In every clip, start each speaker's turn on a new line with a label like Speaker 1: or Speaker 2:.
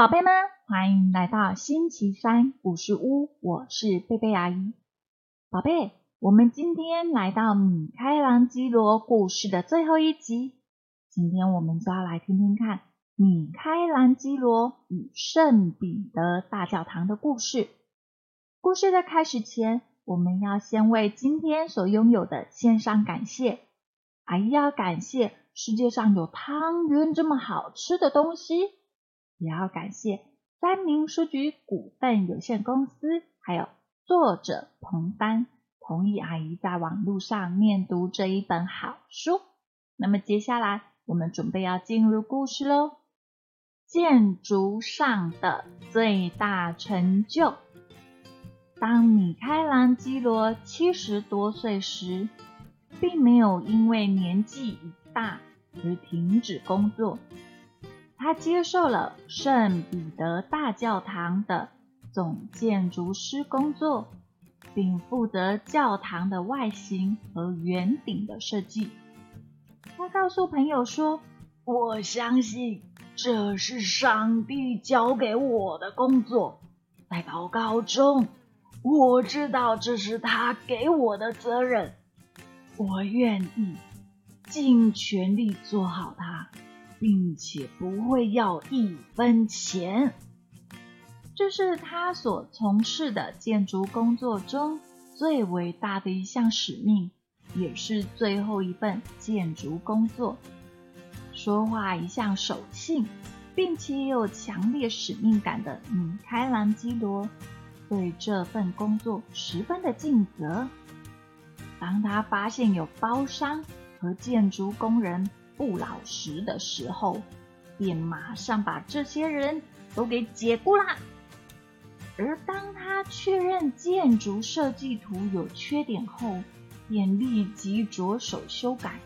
Speaker 1: 宝贝们，欢迎来到星期三故事屋，我是贝贝阿姨。宝贝，我们今天来到米开朗基罗故事的最后一集，今天我们就要来听听看米开朗基罗与圣彼得大教堂的故事。故事的开始前，我们要先为今天所拥有的献上感谢。阿姨要感谢世界上有汤圆这么好吃的东西。也要感谢三明书局股份有限公司，还有作者彭丹同意阿姨在网络上念读这一本好书。那么接下来我们准备要进入故事喽。建筑上的最大成就。当米开朗基罗七十多岁时，并没有因为年纪已大而停止工作。他接受了圣彼得大教堂的总建筑师工作，并负责教堂的外形和圆顶的设计。他告诉朋友说：“我相信这是上帝交给我的工作，在祷告中，我知道这是他给我的责任，我愿意尽全力做好它。”并且不会要一分钱。这是他所从事的建筑工作中最伟大的一项使命，也是最后一份建筑工作。说话一向守信，并且有强烈使命感的米开朗基罗，对这份工作十分的尽责。当他发现有包商和建筑工人，不老实的时候，便马上把这些人都给解雇啦。而当他确认建筑设计图有缺点后，便立即着手修改，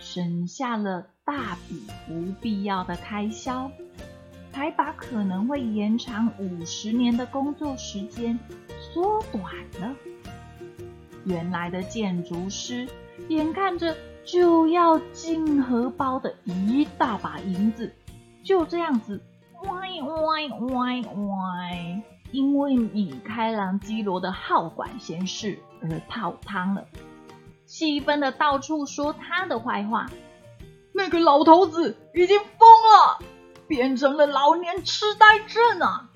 Speaker 1: 省下了大笔不必要的开销，还把可能会延长五十年的工作时间缩短了。原来的建筑师眼看着。就要进荷包的一大把银子，就这样子，歪歪歪歪，因为米开朗基罗的好管闲事而泡汤了，气愤的到处说他的坏话。那个老头子已经疯了，变成了老年痴呆症啊！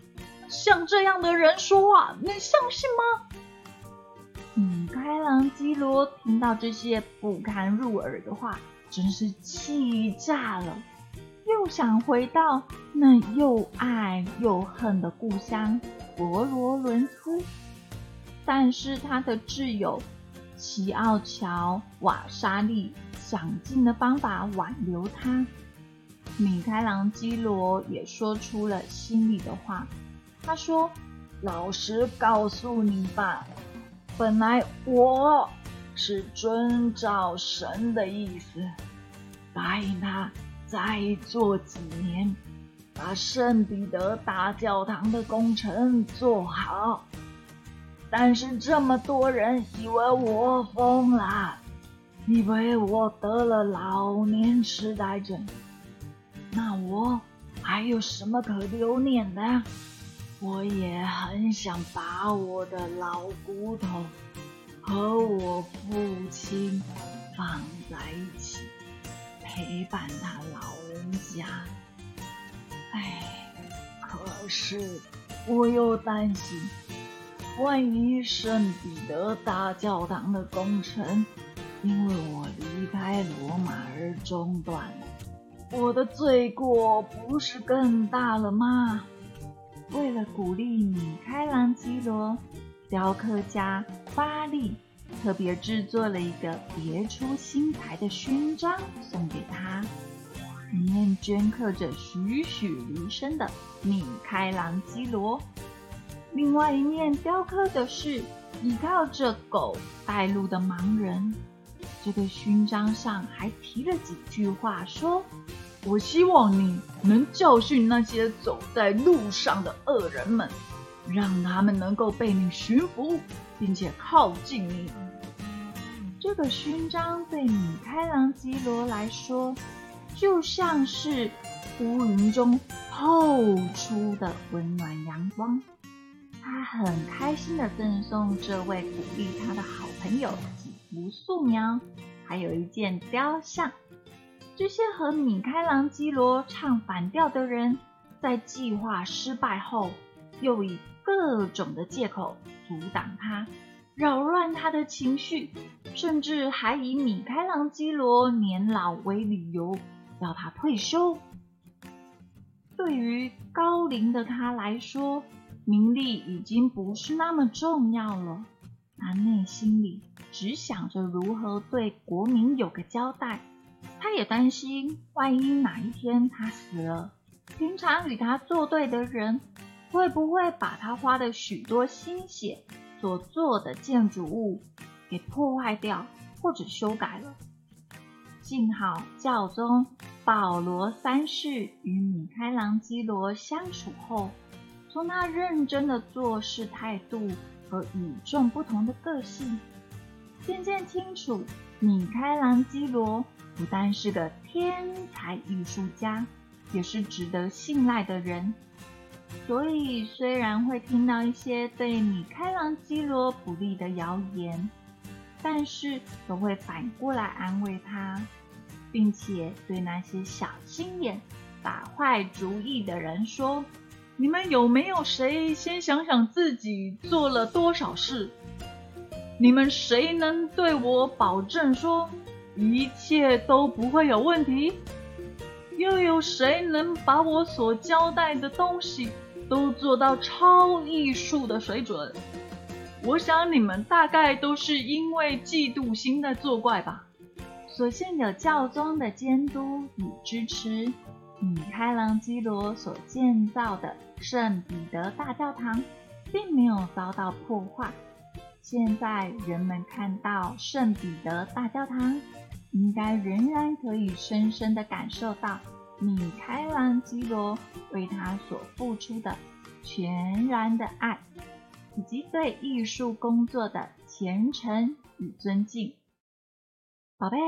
Speaker 1: 像这样的人说话，能相信吗？米开朗基罗听到这些不堪入耳的话，真是气炸了，又想回到那又爱又恨的故乡佛罗伦斯，但是他的挚友齐奥乔瓦沙利想尽了方法挽留他。米开朗基罗也说出了心里的话，他说：“老实告诉你吧。”本来我是遵照神的意思，答应他再做几年，把圣彼得大教堂的工程做好。但是这么多人以为我疯了，以为我得了老年痴呆症，那我还有什么可留念的？我也很想把我的老骨头和我父亲放在一起，陪伴他老人家。哎，可是我又担心，万一圣彼得大教堂的工程因为我离开罗马而中断了，我的罪过不是更大了吗？为了鼓励米开朗基罗，雕刻家巴利特别制作了一个别出心裁的勋章送给他，里面镌刻着栩栩如生的米开朗基罗。另外一面雕刻的是依靠着狗带路的盲人。这个勋章上还提了几句话，说。我希望你能教训那些走在路上的恶人们，让他们能够被你驯服，并且靠近你。这个勋章对米开朗基罗来说，就像是乌云中透出的温暖阳光。他很开心的赠送这位鼓励他的好朋友几幅素描，还有一件雕像。这些和米开朗基罗唱反调的人，在计划失败后，又以各种的借口阻挡他，扰乱他的情绪，甚至还以米开朗基罗年老为理由，要他退休。对于高龄的他来说，名利已经不是那么重要了。他内心里只想着如何对国民有个交代。他也担心，万一哪一天他死了，平常与他作对的人会不会把他花的许多心。血所做的建筑物给破坏掉或者修改了？幸好教宗保罗三世与米开朗基罗相处后，从他认真的做事态度和与众不同的个性，渐渐清楚米开朗基罗不但是个天才艺术家，也是值得信赖的人。所以虽然会听到一些对米开朗基罗不利的谣言。但是都会反过来安慰他，并且对那些小心眼、打坏主意的人说：“你们有没有谁先想想自己做了多少事？你们谁能对我保证说一切都不会有问题？又有谁能把我所交代的东西都做到超艺术的水准？”我想你们大概都是因为嫉妒心在作怪吧。所幸有教宗的监督与支持，米开朗基罗所建造的圣彼得大教堂并没有遭到破坏。现在人们看到圣彼得大教堂，应该仍然可以深深的感受到米开朗基罗为他所付出的全然的爱。以及对艺术工作的虔诚与尊敬，宝贝，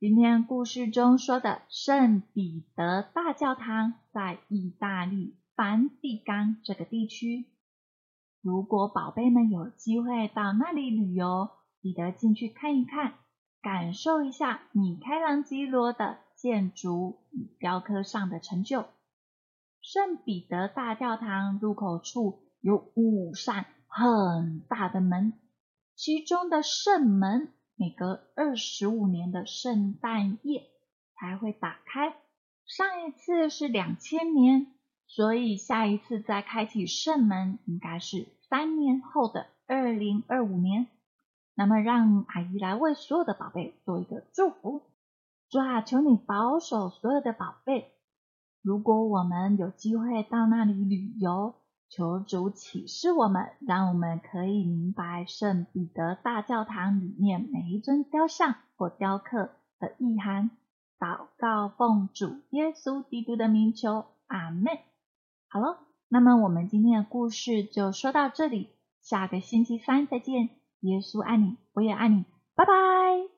Speaker 1: 今天故事中说的圣彼得大教堂在意大利梵蒂冈这个地区。如果宝贝们有机会到那里旅游，记得进去看一看，感受一下米开朗基罗的建筑与雕刻上的成就。圣彼得大教堂入口处有五扇。很大的门，其中的圣门每隔二十五年的圣诞夜才会打开。上一次是两千年，所以下一次再开启圣门应该是三年后的二零二五年。那么，让阿姨来为所有的宝贝做一个祝福，主啊，求你保守所有的宝贝。如果我们有机会到那里旅游。求主启示我们，让我们可以明白圣彼得大教堂里面每一尊雕像或雕刻的意涵。祷告奉主耶稣基督的名求，阿门。好了，那么我们今天的故事就说到这里，下个星期三再见。耶稣爱你我也爱你拜拜。